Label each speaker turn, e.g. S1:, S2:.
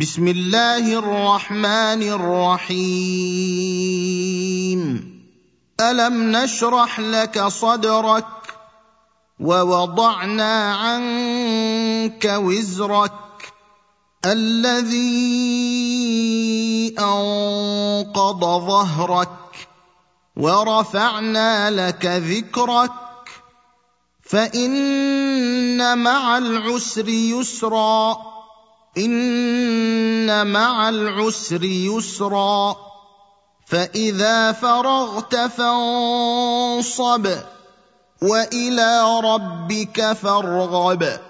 S1: بسم الله الرحمن الرحيم. ألم نشرح لك صدرك ووضعنا عنك وزرك الذي أنقض ظهرك ورفعنا لك ذكرك فإن مع العسر يسرا ان مع العسر يسرا فإذا فرغت فانصب وإلى ربك فارغب.